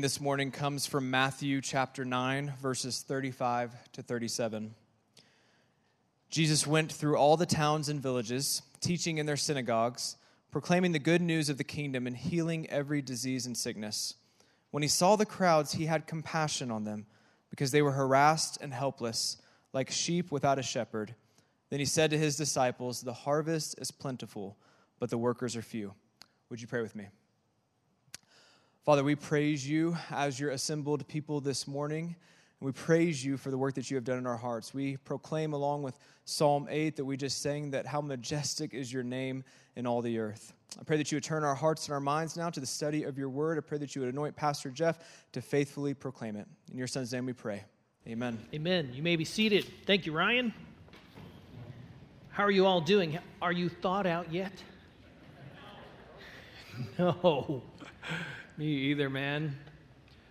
reading this morning comes from Matthew chapter 9, verses 35 to 37. Jesus went through all the towns and villages, teaching in their synagogues, proclaiming the good news of the kingdom, and healing every disease and sickness. When he saw the crowds, he had compassion on them, because they were harassed and helpless, like sheep without a shepherd. Then he said to his disciples, The harvest is plentiful, but the workers are few. Would you pray with me? Father, we praise you as your assembled people this morning. And we praise you for the work that you have done in our hearts. We proclaim, along with Psalm 8 that we just sang, that how majestic is your name in all the earth. I pray that you would turn our hearts and our minds now to the study of your word. I pray that you would anoint Pastor Jeff to faithfully proclaim it. In your son's name we pray. Amen. Amen. You may be seated. Thank you, Ryan. How are you all doing? Are you thought out yet? No, me either, man.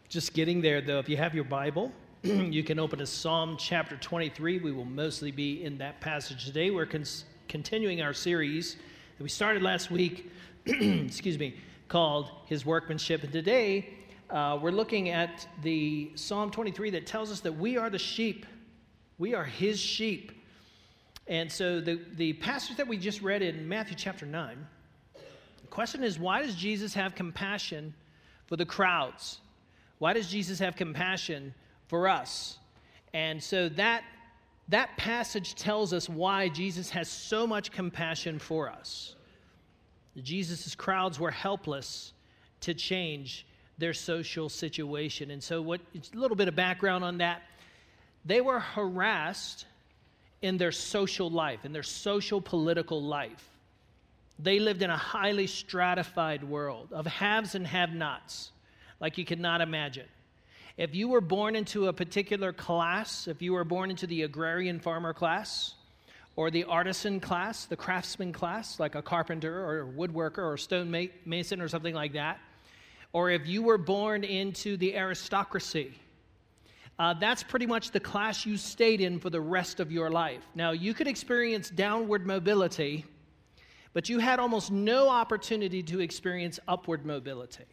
Just getting there, though. If you have your Bible, you can open to Psalm chapter 23. We will mostly be in that passage today. We're cons- continuing our series that we started last week, excuse me, called His Workmanship. And today, uh, we're looking at the Psalm 23 that tells us that we are the sheep. We are His sheep. And so the, the passage that we just read in Matthew chapter 9, the question is why does Jesus have compassion for the crowds? Why does Jesus have compassion for us? And so that, that passage tells us why Jesus has so much compassion for us. Jesus' crowds were helpless to change their social situation. And so, what, a little bit of background on that. They were harassed in their social life, in their social political life. They lived in a highly stratified world of haves and have nots, like you could not imagine. If you were born into a particular class, if you were born into the agrarian farmer class, or the artisan class, the craftsman class, like a carpenter or a woodworker or a stone mason or something like that, or if you were born into the aristocracy, uh, that's pretty much the class you stayed in for the rest of your life. Now, you could experience downward mobility, but you had almost no opportunity to experience upward mobility.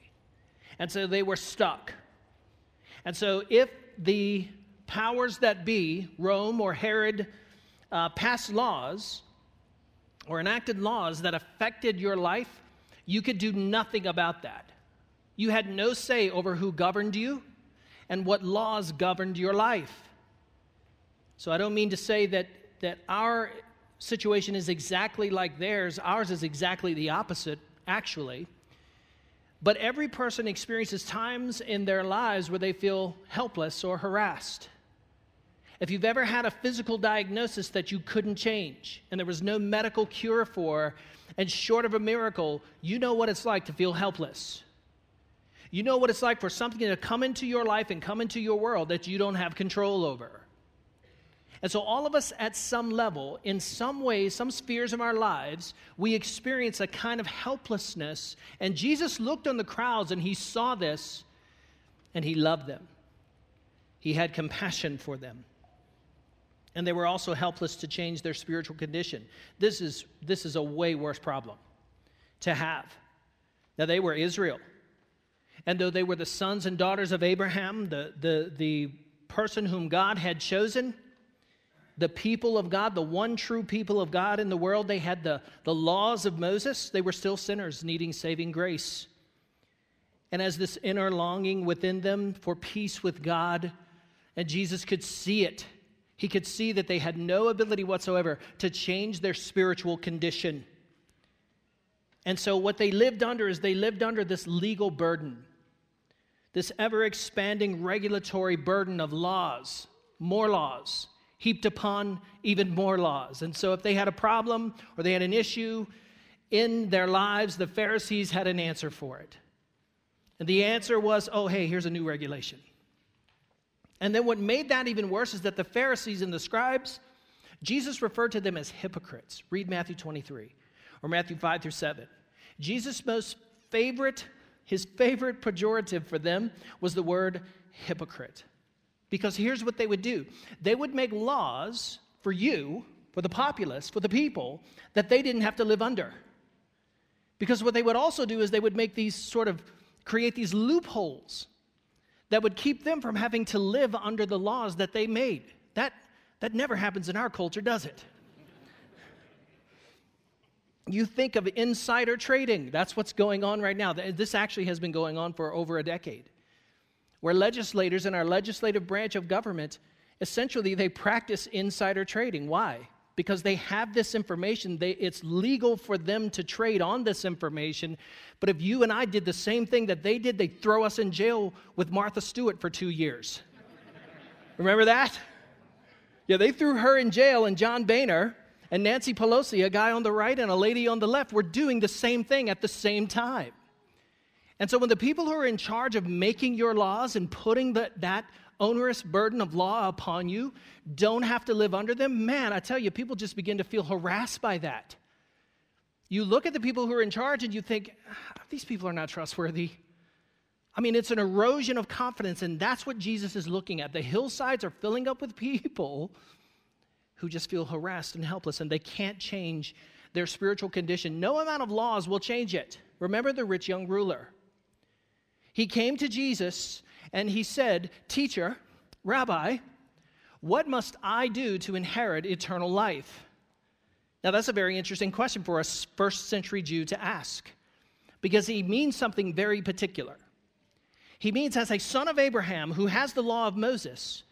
And so they were stuck. And so, if the powers that be, Rome or Herod, uh, passed laws or enacted laws that affected your life, you could do nothing about that. You had no say over who governed you and what laws governed your life. So I don't mean to say that, that our situation is exactly like theirs, ours is exactly the opposite, actually. But every person experiences times in their lives where they feel helpless or harassed. If you've ever had a physical diagnosis that you couldn't change and there was no medical cure for, and short of a miracle, you know what it's like to feel helpless. You know what it's like for something to come into your life and come into your world that you don't have control over. And so, all of us at some level, in some ways, some spheres of our lives, we experience a kind of helplessness. And Jesus looked on the crowds and he saw this and he loved them. He had compassion for them. And they were also helpless to change their spiritual condition. This is, this is a way worse problem to have. Now, they were Israel. And though they were the sons and daughters of Abraham, the, the, the person whom God had chosen, the people of God, the one true people of God in the world, they had the, the laws of Moses, they were still sinners needing saving grace. And as this inner longing within them for peace with God, and Jesus could see it, he could see that they had no ability whatsoever to change their spiritual condition. And so, what they lived under is they lived under this legal burden this ever expanding regulatory burden of laws, more laws, heaped upon even more laws. And so, if they had a problem or they had an issue in their lives, the Pharisees had an answer for it. And the answer was, oh, hey, here's a new regulation. And then what made that even worse is that the Pharisees and the scribes, Jesus referred to them as hypocrites. Read Matthew 23 or Matthew 5 through 7. Jesus' most favorite his favorite pejorative for them was the word hypocrite. Because here's what they would do they would make laws for you, for the populace, for the people, that they didn't have to live under. Because what they would also do is they would make these sort of create these loopholes that would keep them from having to live under the laws that they made. That, that never happens in our culture, does it? You think of insider trading. That's what's going on right now. This actually has been going on for over a decade. Where legislators in our legislative branch of government essentially they practice insider trading. Why? Because they have this information, they, it's legal for them to trade on this information. But if you and I did the same thing that they did, they'd throw us in jail with Martha Stewart for two years. Remember that? Yeah, they threw her in jail, and John Boehner and Nancy Pelosi, a guy on the right and a lady on the left, were doing the same thing at the same time. And so when the people who are in charge of making your laws and putting the, that onerous burden of law upon you don't have to live under them, man, I tell you, people just begin to feel harassed by that. You look at the people who are in charge and you think, ah, these people are not trustworthy. I mean, it's an erosion of confidence, and that's what Jesus is looking at. The hillsides are filling up with people who just feel harassed and helpless, and they can't change their spiritual condition. No amount of laws will change it. Remember the rich young ruler. He came to Jesus and he said, Teacher, Rabbi, what must I do to inherit eternal life? Now, that's a very interesting question for a first century Jew to ask because he means something very particular. He means, as a son of Abraham who has the law of Moses,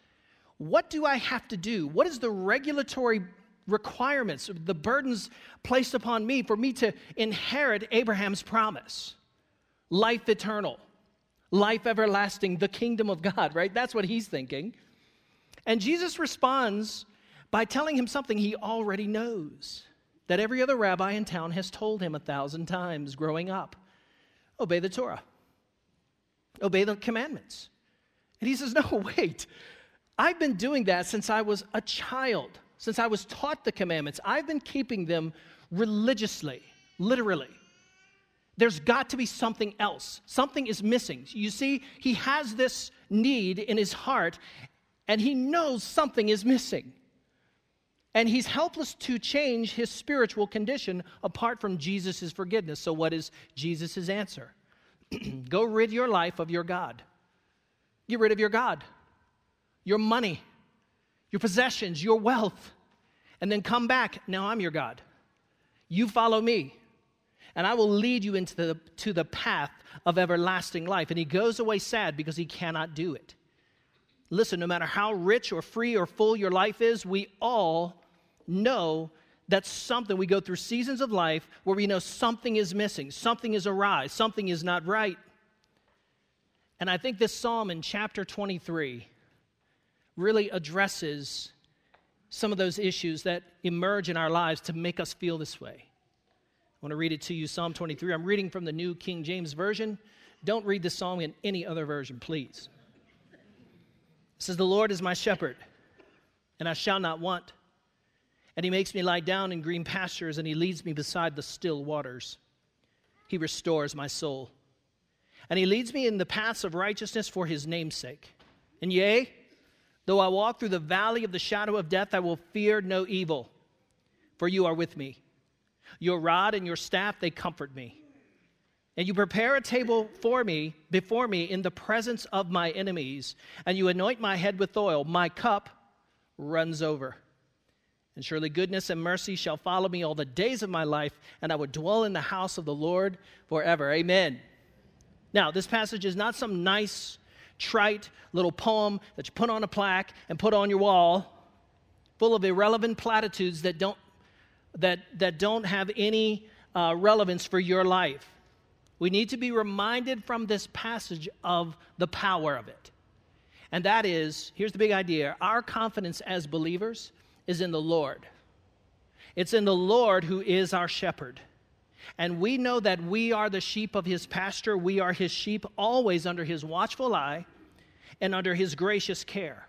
what do I have to do? What is the regulatory requirements, the burdens placed upon me for me to inherit Abraham's promise? Life eternal, life everlasting, the kingdom of God, right? That's what he's thinking. And Jesus responds by telling him something he already knows that every other rabbi in town has told him a thousand times growing up obey the Torah, obey the commandments. And he says, No, wait. I've been doing that since I was a child, since I was taught the commandments. I've been keeping them religiously, literally. There's got to be something else. Something is missing. You see, he has this need in his heart, and he knows something is missing. And he's helpless to change his spiritual condition apart from Jesus' forgiveness. So, what is Jesus' answer? Go rid your life of your God. Get rid of your God, your money, your possessions, your wealth, and then come back. Now I'm your God. You follow me and I will lead you into the, to the path of everlasting life. And he goes away sad because he cannot do it. Listen, no matter how rich or free or full your life is, we all know that something, we go through seasons of life where we know something is missing, something is awry, something is not right. And I think this psalm in chapter 23 really addresses some of those issues that emerge in our lives to make us feel this way. Want to read it to you, Psalm 23. I'm reading from the New King James Version. Don't read this psalm in any other version, please. It says, The Lord is my shepherd, and I shall not want. And he makes me lie down in green pastures, and he leads me beside the still waters. He restores my soul. And he leads me in the paths of righteousness for his name's sake. And yea, though I walk through the valley of the shadow of death, I will fear no evil, for you are with me. Your rod and your staff, they comfort me. And you prepare a table for me, before me, in the presence of my enemies, and you anoint my head with oil. My cup runs over. And surely goodness and mercy shall follow me all the days of my life, and I will dwell in the house of the Lord forever. Amen. Now, this passage is not some nice, trite little poem that you put on a plaque and put on your wall, full of irrelevant platitudes that don't that, that don't have any uh, relevance for your life. We need to be reminded from this passage of the power of it. And that is here's the big idea our confidence as believers is in the Lord. It's in the Lord who is our shepherd. And we know that we are the sheep of his pasture. We are his sheep, always under his watchful eye and under his gracious care.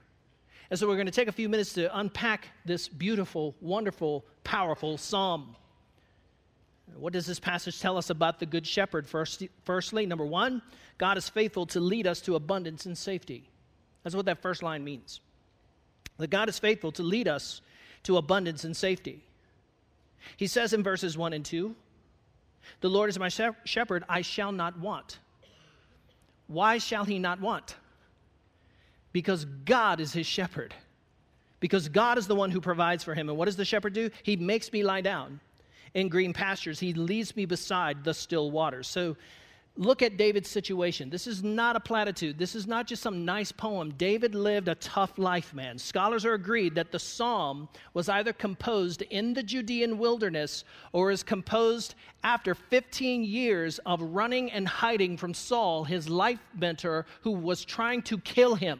And so we're going to take a few minutes to unpack this beautiful, wonderful, powerful psalm. What does this passage tell us about the Good Shepherd? First, firstly, number one, God is faithful to lead us to abundance and safety. That's what that first line means. That God is faithful to lead us to abundance and safety. He says in verses 1 and 2, The Lord is my shepherd, I shall not want. Why shall he not want? Because God is his shepherd. Because God is the one who provides for him. And what does the shepherd do? He makes me lie down in green pastures, he leads me beside the still waters. So look at David's situation. This is not a platitude. This is not just some nice poem. David lived a tough life, man. Scholars are agreed that the psalm was either composed in the Judean wilderness or is composed after 15 years of running and hiding from Saul, his life mentor, who was trying to kill him.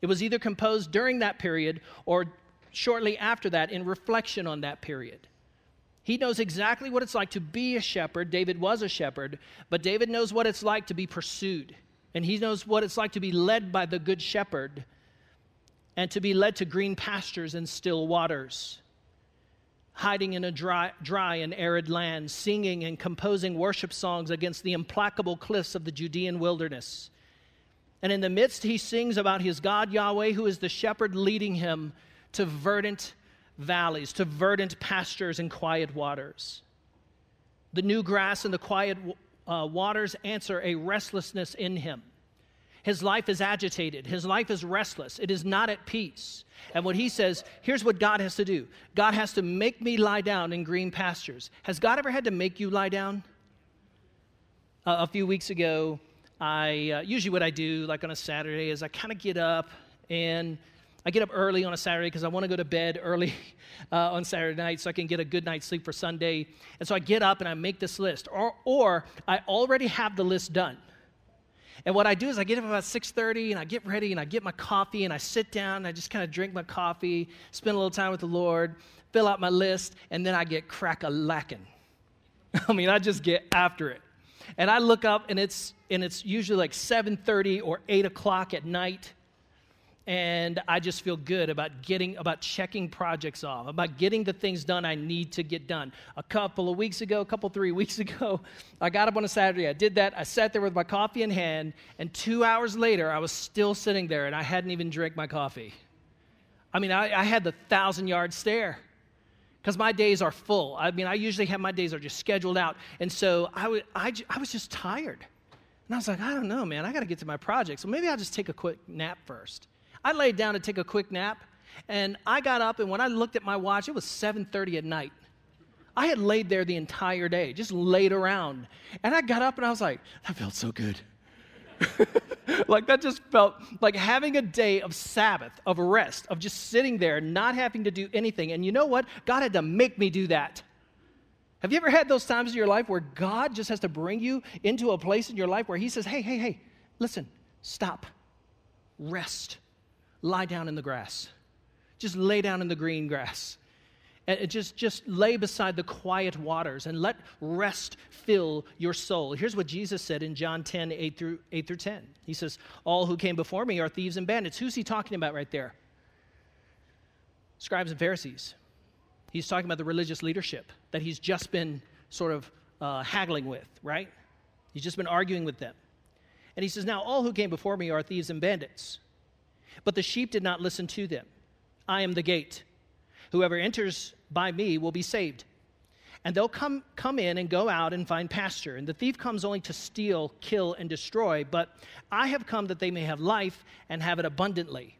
It was either composed during that period or shortly after that in reflection on that period. He knows exactly what it's like to be a shepherd. David was a shepherd, but David knows what it's like to be pursued. And he knows what it's like to be led by the good shepherd and to be led to green pastures and still waters, hiding in a dry, dry and arid land, singing and composing worship songs against the implacable cliffs of the Judean wilderness. And in the midst, he sings about his God Yahweh, who is the shepherd leading him to verdant valleys, to verdant pastures and quiet waters. The new grass and the quiet uh, waters answer a restlessness in him. His life is agitated. His life is restless. It is not at peace. And what he says, here's what God has to do God has to make me lie down in green pastures. Has God ever had to make you lie down? Uh, a few weeks ago, I uh, usually what I do, like on a Saturday, is I kind of get up and I get up early on a Saturday because I want to go to bed early uh, on Saturday night so I can get a good night's sleep for Sunday. And so I get up and I make this list, or, or I already have the list done. And what I do is I get up about 6:30 and I get ready and I get my coffee and I sit down and I just kind of drink my coffee, spend a little time with the Lord, fill out my list, and then I get crack a lacking. I mean, I just get after it. And I look up and it's and it's usually like 7:30 or 8 o'clock at night and I just feel good about getting about checking projects off, about getting the things done I need to get done. A couple of weeks ago, a couple three weeks ago, I got up on a Saturday. I did that. I sat there with my coffee in hand, and two hours later, I was still sitting there, and I hadn't even drank my coffee. I mean, I, I had the thousand yard stare because my days are full. I mean, I usually have my days are just scheduled out, and so I, w- I, I was just tired. And I was like, I don't know, man. I got to get to my project. So maybe I'll just take a quick nap first. I laid down to take a quick nap, and I got up, and when I looked at my watch, it was 7:30 at night. I had laid there the entire day, just laid around. And I got up and I was like, that felt so good. like that just felt like having a day of Sabbath, of rest, of just sitting there, not having to do anything. And you know what? God had to make me do that. Have you ever had those times in your life where God just has to bring you into a place in your life where He says, hey, hey, hey, listen, stop, rest lie down in the grass. Just lay down in the green grass. Just, just lay beside the quiet waters and let rest fill your soul. Here's what Jesus said in John 10, 8 through, 8 through 10. He says, All who came before me are thieves and bandits. Who's he talking about right there? Scribes and Pharisees. He's talking about the religious leadership that he's just been sort of uh, haggling with, right? He's just been arguing with them. And he says, Now all who came before me are thieves and bandits. But the sheep did not listen to them. I am the gate. Whoever enters by me will be saved. And they'll come, come in and go out and find pasture. And the thief comes only to steal, kill, and destroy. But I have come that they may have life and have it abundantly.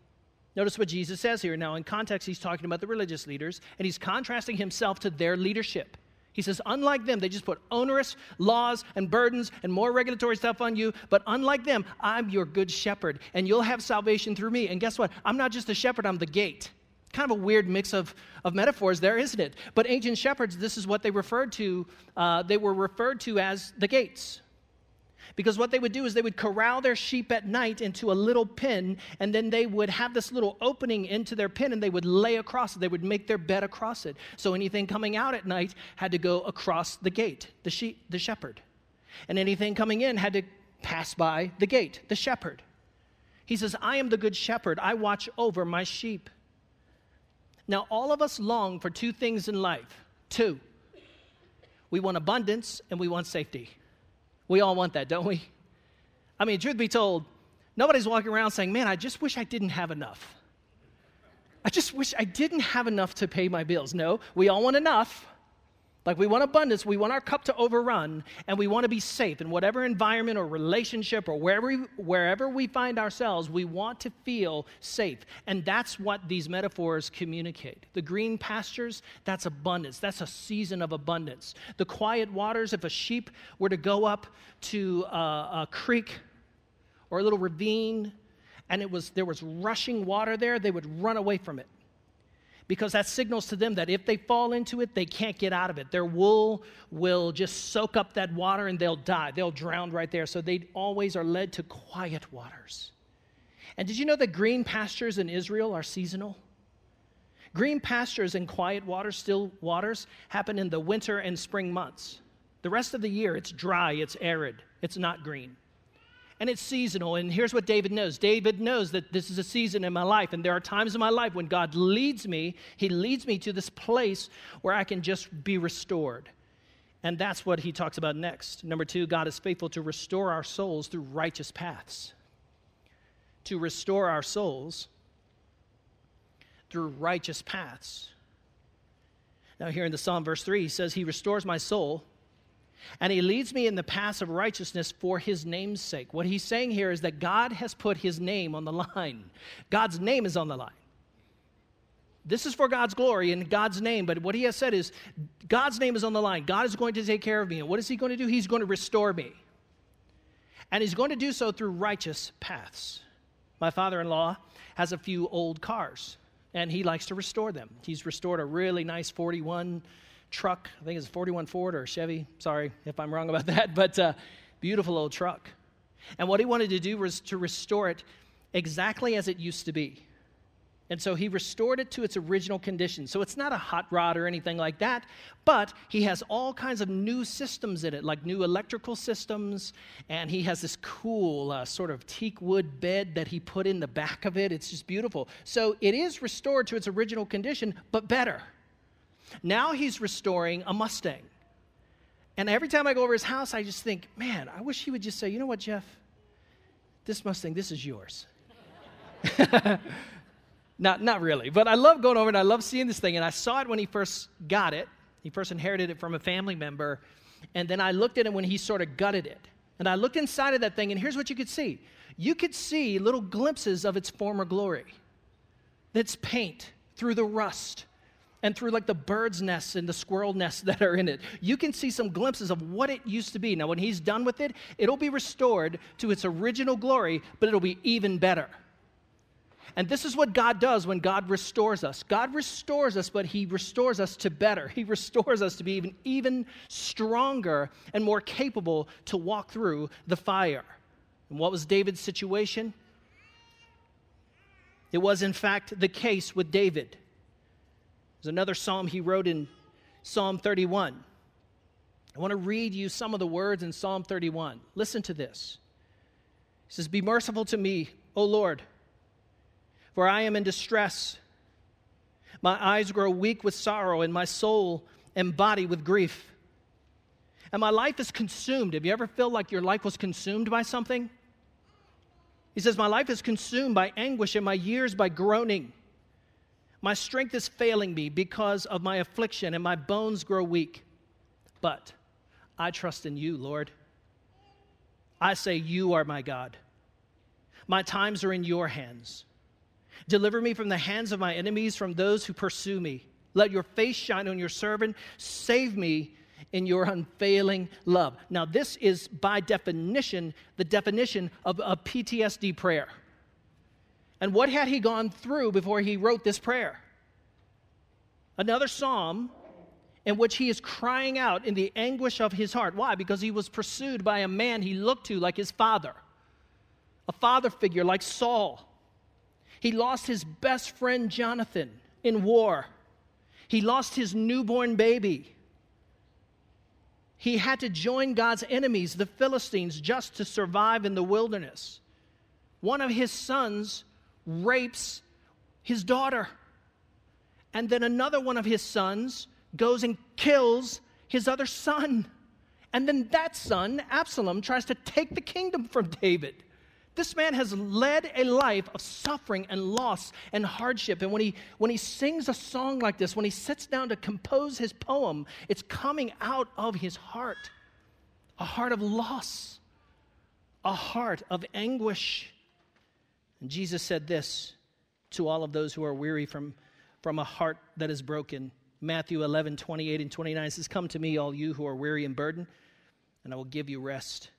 Notice what Jesus says here. Now, in context, he's talking about the religious leaders, and he's contrasting himself to their leadership. He says, unlike them, they just put onerous laws and burdens and more regulatory stuff on you. But unlike them, I'm your good shepherd, and you'll have salvation through me. And guess what? I'm not just a shepherd, I'm the gate. Kind of a weird mix of, of metaphors there, isn't it? But ancient shepherds, this is what they referred to. Uh, they were referred to as the gates. Because what they would do is they would corral their sheep at night into a little pen, and then they would have this little opening into their pen, and they would lay across it. They would make their bed across it. So anything coming out at night had to go across the gate, the sheep, the shepherd. And anything coming in had to pass by the gate, the shepherd. He says, I am the good shepherd. I watch over my sheep. Now, all of us long for two things in life. Two. We want abundance and we want safety. We all want that, don't we? I mean, truth be told, nobody's walking around saying, Man, I just wish I didn't have enough. I just wish I didn't have enough to pay my bills. No, we all want enough. Like we want abundance, we want our cup to overrun, and we want to be safe in whatever environment or relationship or wherever we, wherever we find ourselves, we want to feel safe. And that's what these metaphors communicate. The green pastures, that's abundance. That's a season of abundance. The quiet waters, if a sheep were to go up to a, a creek or a little ravine and it was there was rushing water there, they would run away from it because that signals to them that if they fall into it, they can't get out of it. Their wool will just soak up that water and they'll die. They'll drown right there. So they always are led to quiet waters. And did you know that green pastures in Israel are seasonal? Green pastures and quiet waters, still waters, happen in the winter and spring months. The rest of the year, it's dry, it's arid, it's not green and it's seasonal. And here's what David knows David knows that this is a season in my life, and there are times in my life when God leads me, He leads me to this place where I can just be restored. And that's what he talks about next. Number two, God is faithful to restore our souls through righteous paths. To restore our souls through righteous paths. Now, here in the Psalm, verse 3, he says, He restores my soul and he leads me in the paths of righteousness for his name's sake. What he's saying here is that God has put his name on the line. God's name is on the line. This is for God's glory and God's name, but what he has said is God's name is on the line. God is going to take care of me. And what is he going to do? He's going to restore me. And he's going to do so through righteous paths. My father in law has a few old cars, and he likes to restore them. He's restored a really nice 41 truck. I think it's a 41 Ford or Chevy. Sorry if I'm wrong about that, but uh, beautiful old truck. And what he wanted to do was to restore it exactly as it used to be. And so he restored it to its original condition. So it's not a hot rod or anything like that, but he has all kinds of new systems in it, like new electrical systems. And he has this cool uh, sort of teak wood bed that he put in the back of it. It's just beautiful. So it is restored to its original condition, but better. Now he's restoring a Mustang. And every time I go over his house, I just think, man, I wish he would just say, you know what, Jeff? This Mustang, this is yours. not, not really, but I love going over and I love seeing this thing. And I saw it when he first got it. He first inherited it from a family member. And then I looked at it when he sort of gutted it. And I looked inside of that thing, and here's what you could see you could see little glimpses of its former glory. Its paint through the rust, and through like the bird's nests and the squirrel nests that are in it. You can see some glimpses of what it used to be. Now, when he's done with it, it'll be restored to its original glory, but it'll be even better. And this is what God does when God restores us. God restores us, but He restores us to better. He restores us to be even, even stronger and more capable to walk through the fire. And what was David's situation? It was, in fact, the case with David. There's another psalm he wrote in Psalm 31. I want to read you some of the words in Psalm 31. Listen to this. He says, Be merciful to me, O Lord, for I am in distress. My eyes grow weak with sorrow, and my soul and body with grief. And my life is consumed. Have you ever felt like your life was consumed by something? He says, My life is consumed by anguish, and my years by groaning. My strength is failing me because of my affliction, and my bones grow weak. But I trust in you, Lord. I say, You are my God. My times are in your hands. Deliver me from the hands of my enemies, from those who pursue me. Let your face shine on your servant. Save me in your unfailing love. Now, this is by definition the definition of a PTSD prayer. And what had he gone through before he wrote this prayer? Another psalm in which he is crying out in the anguish of his heart. Why? Because he was pursued by a man he looked to like his father, a father figure like Saul. He lost his best friend Jonathan in war. He lost his newborn baby. He had to join God's enemies, the Philistines, just to survive in the wilderness. One of his sons rapes his daughter. And then another one of his sons goes and kills his other son. And then that son, Absalom, tries to take the kingdom from David. This man has led a life of suffering and loss and hardship. And when he, when he sings a song like this, when he sits down to compose his poem, it's coming out of his heart a heart of loss, a heart of anguish. And Jesus said this to all of those who are weary from, from a heart that is broken. Matthew 11, 28 and 29 says, Come to me, all you who are weary and burdened, and I will give you rest.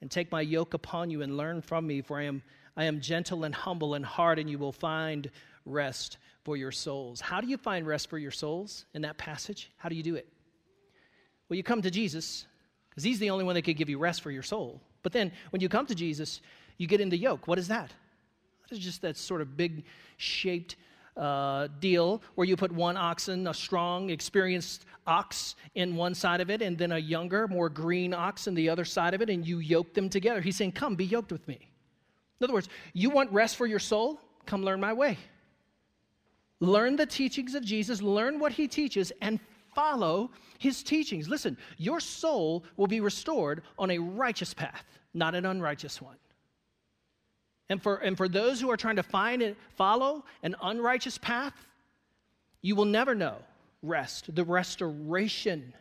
And take my yoke upon you and learn from me, for I am, I am gentle and humble in heart, and you will find rest for your souls. How do you find rest for your souls in that passage? How do you do it? Well, you come to Jesus, because he's the only one that can give you rest for your soul. But then when you come to Jesus, you get in the yoke. What is that? It's just that sort of big shaped uh, deal where you put one oxen, a strong, experienced ox, in one side of it, and then a younger, more green ox in the other side of it, and you yoke them together. He's saying, Come, be yoked with me. In other words, you want rest for your soul? Come learn my way. Learn the teachings of Jesus, learn what he teaches, and follow his teachings. Listen, your soul will be restored on a righteous path, not an unrighteous one. And for, and for those who are trying to find and follow an unrighteous path, you will never know rest, the restoration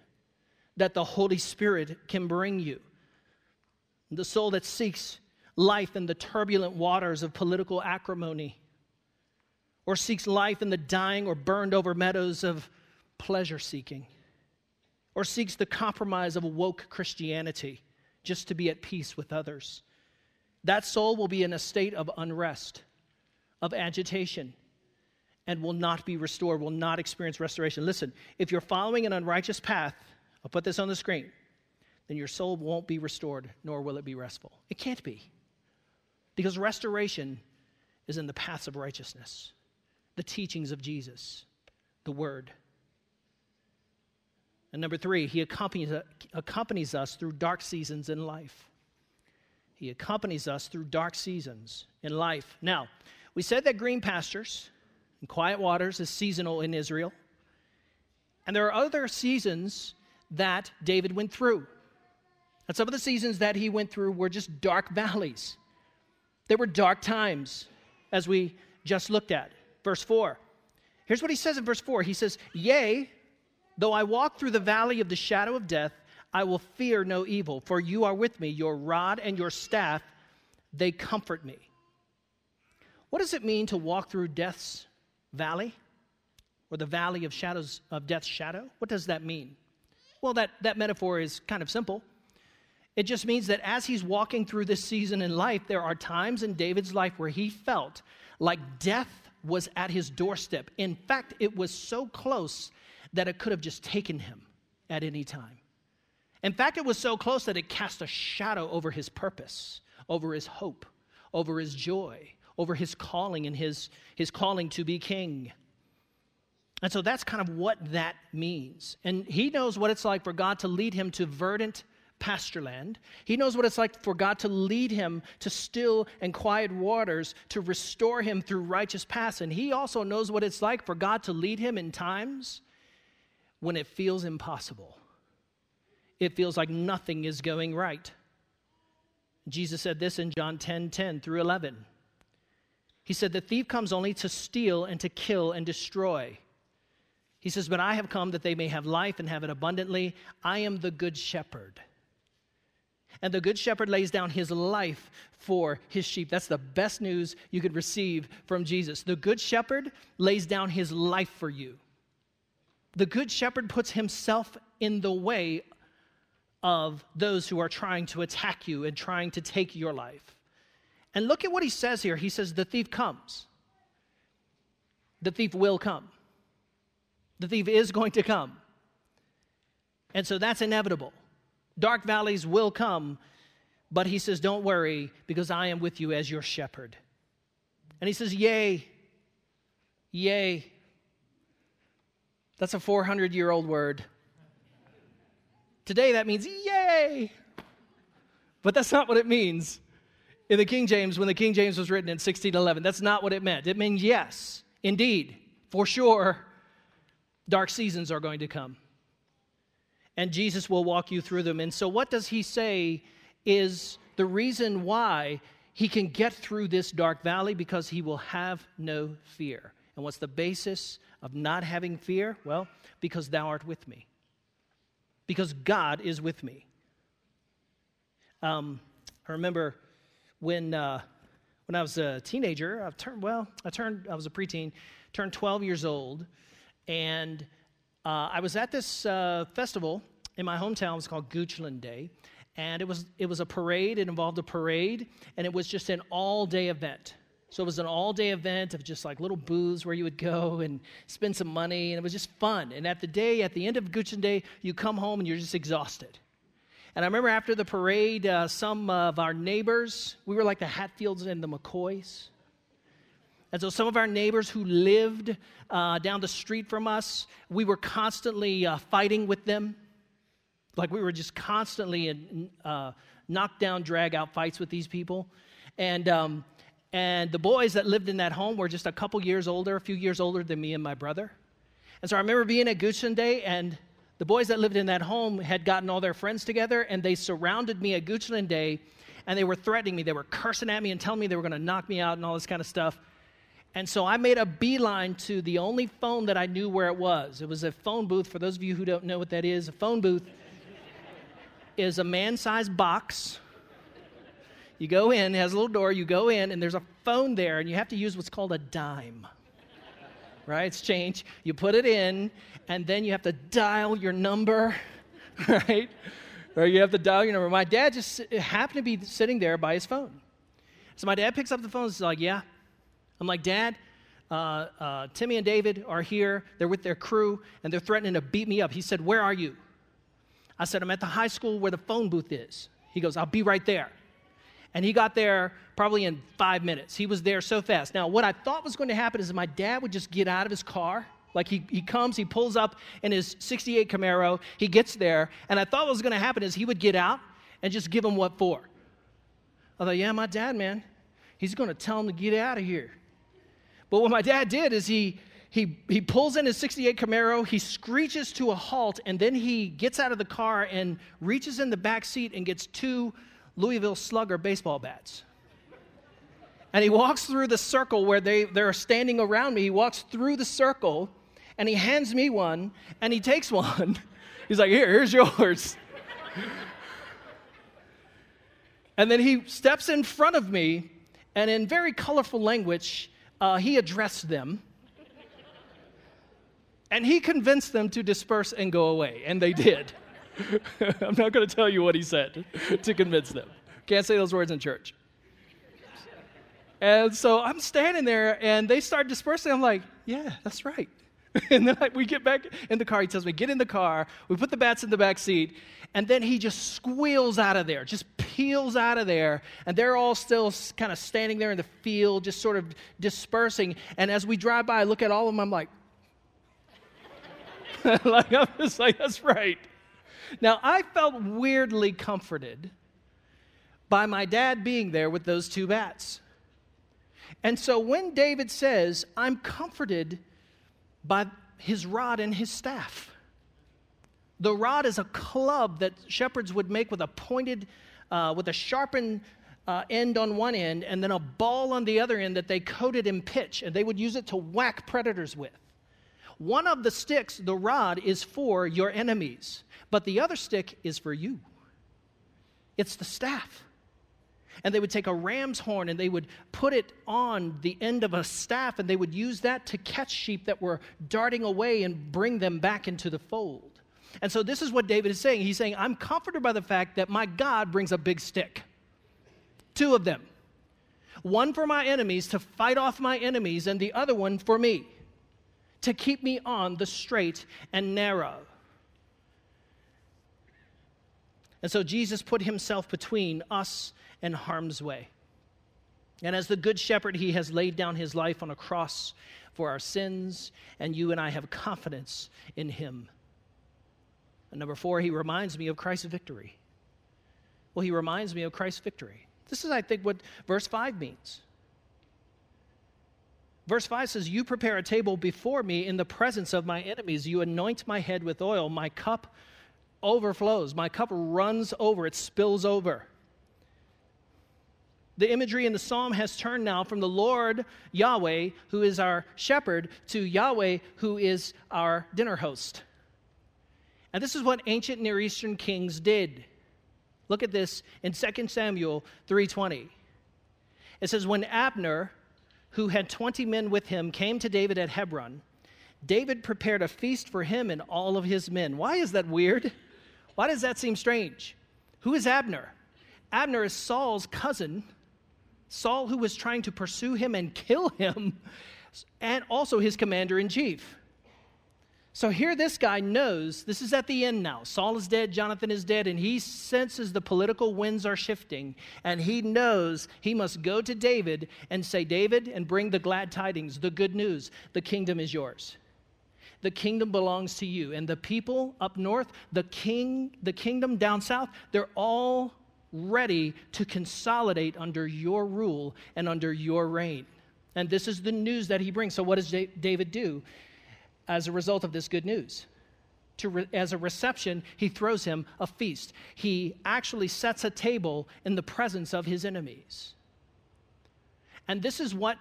that the Holy Spirit can bring you. The soul that seeks life in the turbulent waters of political acrimony, or seeks life in the dying or burned over meadows of pleasure seeking, or seeks the compromise of woke Christianity just to be at peace with others that soul will be in a state of unrest, of agitation, and will not be restored, will not experience restoration. Listen, if you're following an unrighteous path, I'll put this on the screen, then your soul won't be restored, nor will it be restful. It can't be. Because restoration is in the paths of righteousness, the teachings of Jesus, the Word. And number three, he accompanies, accompanies us through dark seasons in life. He accompanies us through dark seasons in life. Now, we said that green pastures and quiet waters is seasonal in Israel. And there are other seasons that David went through. And some of the seasons that he went through were just dark valleys. There were dark times, as we just looked at. Verse 4. Here's what he says in verse 4 He says, Yea, though I walk through the valley of the shadow of death, I will fear no evil, for you are with me. Your rod and your staff, they comfort me. What does it mean to walk through death's valley or the valley of shadows of death's shadow? What does that mean? Well, that, that metaphor is kind of simple. It just means that as he's walking through this season in life, there are times in David's life where he felt like death was at his doorstep. In fact, it was so close that it could have just taken him at any time. In fact, it was so close that it cast a shadow over his purpose, over his hope, over his joy, over his calling and his, his calling to be king. And so that's kind of what that means. And he knows what it's like for God to lead him to verdant pasture land. He knows what it's like for God to lead him to still and quiet waters, to restore him through righteous paths. And he also knows what it's like for God to lead him in times when it feels impossible it feels like nothing is going right. Jesus said this in John 10 10 through 11. He said, The thief comes only to steal and to kill and destroy. He says, But I have come that they may have life and have it abundantly. I am the good shepherd. And the good shepherd lays down his life for his sheep. That's the best news you could receive from Jesus. The good shepherd lays down his life for you. The good shepherd puts himself in the way of those who are trying to attack you and trying to take your life. And look at what he says here. He says, The thief comes. The thief will come. The thief is going to come. And so that's inevitable. Dark valleys will come, but he says, Don't worry, because I am with you as your shepherd. And he says, Yay, yay. That's a 400 year old word. Today that means yay. But that's not what it means in the King James when the King James was written in 1611. That's not what it meant. It means yes, indeed, for sure, dark seasons are going to come. And Jesus will walk you through them. And so, what does he say is the reason why he can get through this dark valley because he will have no fear. And what's the basis of not having fear? Well, because thou art with me. Because God is with me. Um, I remember when, uh, when I was a teenager, I turned, well, I turned, I was a preteen, turned 12 years old, and uh, I was at this uh, festival in my hometown. It was called Goochland Day, and it was it was a parade. It involved a parade, and it was just an all day event. So it was an all day event of just like little booths where you would go and spend some money, and it was just fun. And at the day, at the end of Goochland Day, you come home and you're just exhausted. And I remember after the parade, uh, some of our neighbors, we were like the Hatfields and the McCoys. And so some of our neighbors who lived uh, down the street from us, we were constantly uh, fighting with them. Like we were just constantly in uh, knockdown, drag out fights with these people. And, um, and the boys that lived in that home were just a couple years older, a few years older than me and my brother. And so I remember being at Goochland Day, and the boys that lived in that home had gotten all their friends together, and they surrounded me at Goochland Day, and they were threatening me. They were cursing at me and telling me they were going to knock me out and all this kind of stuff. And so I made a beeline to the only phone that I knew where it was. It was a phone booth. For those of you who don't know what that is, a phone booth is a man sized box. You go in, it has a little door, you go in, and there's a phone there, and you have to use what's called a dime. Right? It's change. You put it in, and then you have to dial your number, right? Or you have to dial your number. My dad just happened to be sitting there by his phone. So my dad picks up the phone and is like, Yeah, I'm like, Dad, uh, uh, Timmy and David are here. They're with their crew, and they're threatening to beat me up. He said, Where are you? I said, I'm at the high school where the phone booth is. He goes, I'll be right there. And he got there probably in five minutes. He was there so fast. Now, what I thought was going to happen is my dad would just get out of his car. Like he, he comes, he pulls up in his 68 Camaro, he gets there, and I thought what was going to happen is he would get out and just give him what for. I thought, yeah, my dad, man, he's going to tell him to get out of here. But what my dad did is he, he, he pulls in his 68 Camaro, he screeches to a halt, and then he gets out of the car and reaches in the back seat and gets two Louisville Slugger baseball bats. And he walks through the circle where they, they're standing around me. He walks through the circle and he hands me one and he takes one. He's like, Here, here's yours. and then he steps in front of me and in very colorful language, uh, he addressed them. And he convinced them to disperse and go away, and they did. I'm not going to tell you what he said to convince them. Can't say those words in church. And so I'm standing there, and they start dispersing. I'm like, yeah, that's right. and then like, we get back in the car. He tells me, get in the car. We put the bats in the back seat. And then he just squeals out of there, just peels out of there. And they're all still kind of standing there in the field, just sort of dispersing. And as we drive by, I look at all of them, I'm like, like I'm just like, that's right. Now, I felt weirdly comforted by my dad being there with those two bats. And so when David says, I'm comforted by his rod and his staff, the rod is a club that shepherds would make with a pointed, uh, with a sharpened uh, end on one end, and then a ball on the other end that they coated in pitch, and they would use it to whack predators with. One of the sticks, the rod, is for your enemies, but the other stick is for you. It's the staff. And they would take a ram's horn and they would put it on the end of a staff, and they would use that to catch sheep that were darting away and bring them back into the fold. And so, this is what David is saying. He's saying, I'm comforted by the fact that my God brings a big stick. Two of them. One for my enemies to fight off my enemies, and the other one for me to keep me on the straight and narrow. And so Jesus put himself between us and harm's way. And as the Good Shepherd, he has laid down his life on a cross for our sins, and you and I have confidence in him. And number four, he reminds me of Christ's victory. Well, he reminds me of Christ's victory. This is, I think, what verse 5 means. Verse 5 says, You prepare a table before me in the presence of my enemies. You anoint my head with oil. My cup overflows. My cup runs over. It spills over. The imagery in the psalm has turned now from the Lord Yahweh, who is our shepherd, to Yahweh, who is our dinner host. And this is what ancient Near Eastern kings did. Look at this in 2 Samuel 3:20. It says when Abner, who had 20 men with him, came to David at Hebron, David prepared a feast for him and all of his men. Why is that weird? Why does that seem strange? Who is Abner? Abner is Saul's cousin, Saul who was trying to pursue him and kill him, and also his commander in chief. So here, this guy knows this is at the end now. Saul is dead, Jonathan is dead, and he senses the political winds are shifting. And he knows he must go to David and say, David, and bring the glad tidings, the good news. The kingdom is yours. The kingdom belongs to you. And the people up north, the king, the kingdom down south, they're all ready to consolidate under your rule and under your reign. And this is the news that he brings. So, what does David do? As a result of this good news. Re- as a reception, he throws him a feast. He actually sets a table in the presence of his enemies. And this is what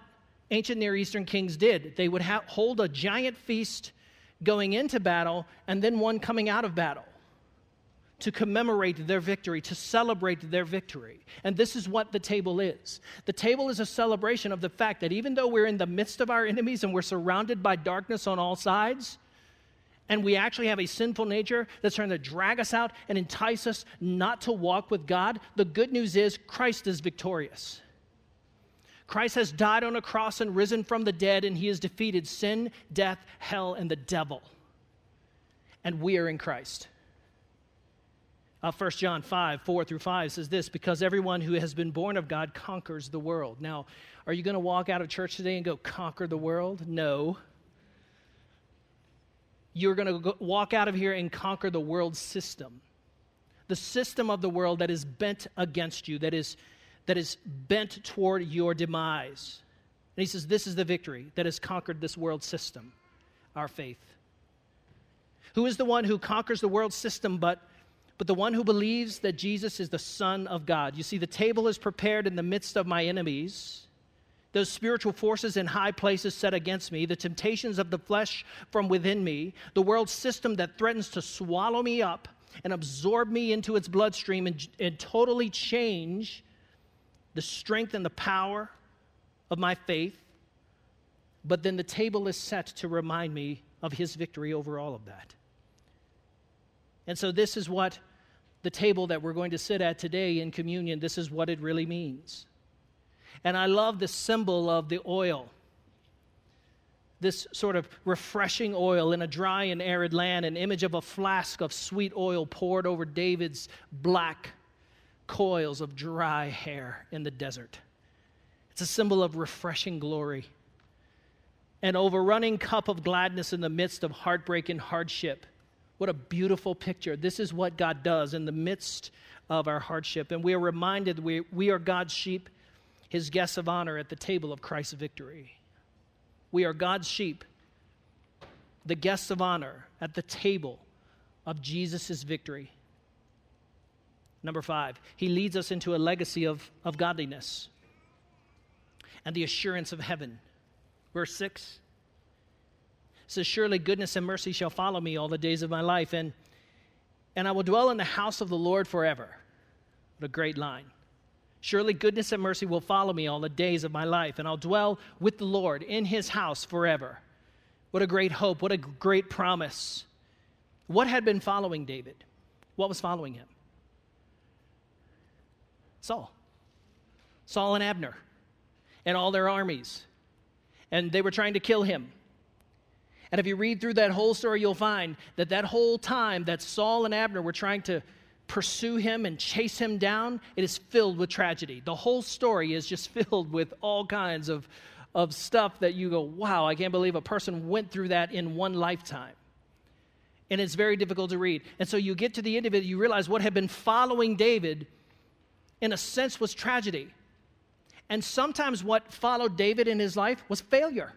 ancient Near Eastern kings did. They would ha- hold a giant feast going into battle and then one coming out of battle to commemorate their victory, to celebrate their victory. And this is what the table is. The table is a celebration of the fact that even though we're in the midst of our enemies and we're surrounded by darkness on all sides, and we actually have a sinful nature that's trying to drag us out and entice us not to walk with God, the good news is Christ is victorious. Christ has died on a cross and risen from the dead, and he has defeated sin, death, hell, and the devil. And we are in Christ. Uh, 1 John 5, 4 through 5 says this because everyone who has been born of God conquers the world. Now, are you going to walk out of church today and go conquer the world? No. You're going to walk out of here and conquer the world system. The system of the world that is bent against you, that is, that is bent toward your demise. And he says, This is the victory that has conquered this world system, our faith. Who is the one who conquers the world system but but the one who believes that Jesus is the Son of God. You see, the table is prepared in the midst of my enemies, those spiritual forces in high places set against me, the temptations of the flesh from within me, the world system that threatens to swallow me up and absorb me into its bloodstream and, and totally change the strength and the power of my faith. But then the table is set to remind me of his victory over all of that. And so, this is what the table that we're going to sit at today in communion, this is what it really means. And I love the symbol of the oil. This sort of refreshing oil in a dry and arid land, an image of a flask of sweet oil poured over David's black coils of dry hair in the desert. It's a symbol of refreshing glory, an overrunning cup of gladness in the midst of heartbreak and hardship what a beautiful picture. This is what God does in the midst of our hardship. And we are reminded we, we are God's sheep, his guests of honor at the table of Christ's victory. We are God's sheep, the guests of honor at the table of Jesus' victory. Number five, he leads us into a legacy of, of godliness and the assurance of heaven. Verse 6 says, Surely goodness and mercy shall follow me all the days of my life, and, and I will dwell in the house of the Lord forever. What a great line. Surely goodness and mercy will follow me all the days of my life, and I'll dwell with the Lord in his house forever. What a great hope. What a great promise. What had been following David? What was following him? Saul. Saul and Abner and all their armies. And they were trying to kill him. And if you read through that whole story, you'll find that that whole time that Saul and Abner were trying to pursue him and chase him down, it is filled with tragedy. The whole story is just filled with all kinds of, of stuff that you go, wow, I can't believe a person went through that in one lifetime. And it's very difficult to read. And so you get to the end of it, you realize what had been following David, in a sense, was tragedy. And sometimes what followed David in his life was failure.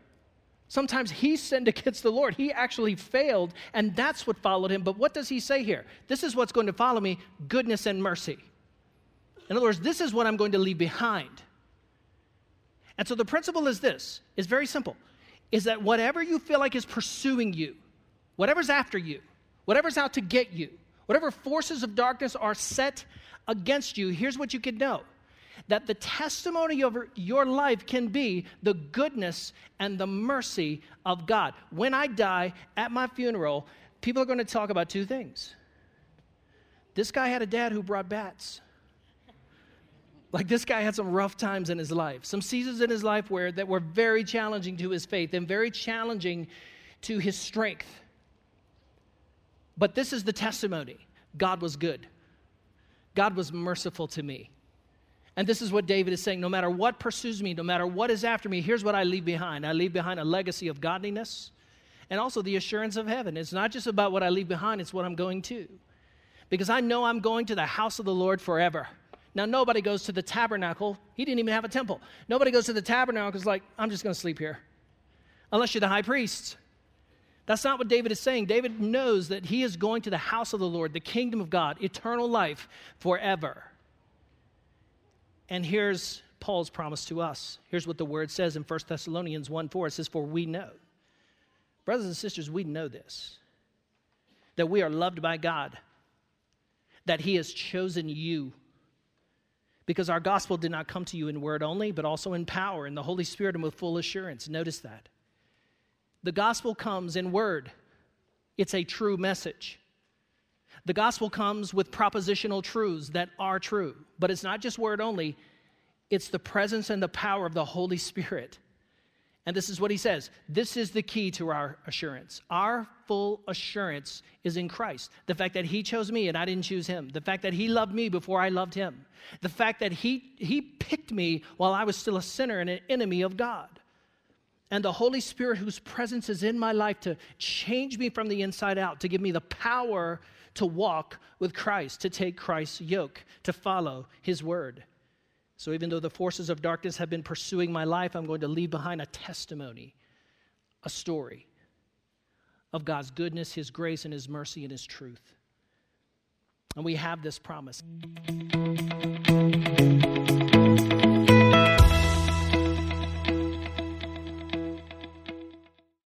Sometimes he sinned against the Lord. He actually failed, and that's what followed him. But what does he say here? This is what's going to follow me goodness and mercy. In other words, this is what I'm going to leave behind. And so the principle is this it's very simple is that whatever you feel like is pursuing you, whatever's after you, whatever's out to get you, whatever forces of darkness are set against you, here's what you can know that the testimony of your life can be the goodness and the mercy of God. When I die at my funeral, people are going to talk about two things. This guy had a dad who brought bats. Like this guy had some rough times in his life, some seasons in his life where that were very challenging to his faith and very challenging to his strength. But this is the testimony. God was good. God was merciful to me. And this is what David is saying no matter what pursues me, no matter what is after me, here's what I leave behind. I leave behind a legacy of godliness and also the assurance of heaven. It's not just about what I leave behind, it's what I'm going to. Because I know I'm going to the house of the Lord forever. Now, nobody goes to the tabernacle. He didn't even have a temple. Nobody goes to the tabernacle because, like, I'm just going to sleep here. Unless you're the high priest. That's not what David is saying. David knows that he is going to the house of the Lord, the kingdom of God, eternal life forever. And here's Paul's promise to us. Here's what the word says in 1 Thessalonians 1 4. It says, For we know. Brothers and sisters, we know this that we are loved by God, that he has chosen you because our gospel did not come to you in word only, but also in power, in the Holy Spirit, and with full assurance. Notice that. The gospel comes in word, it's a true message. The gospel comes with propositional truths that are true, but it's not just word only, it's the presence and the power of the Holy Spirit. And this is what he says this is the key to our assurance. Our full assurance is in Christ. The fact that he chose me and I didn't choose him. The fact that he loved me before I loved him. The fact that he, he picked me while I was still a sinner and an enemy of God. And the Holy Spirit, whose presence is in my life to change me from the inside out, to give me the power to walk with Christ, to take Christ's yoke, to follow his word. So even though the forces of darkness have been pursuing my life, I'm going to leave behind a testimony, a story of God's goodness, His grace, and His mercy and His truth. And we have this promise.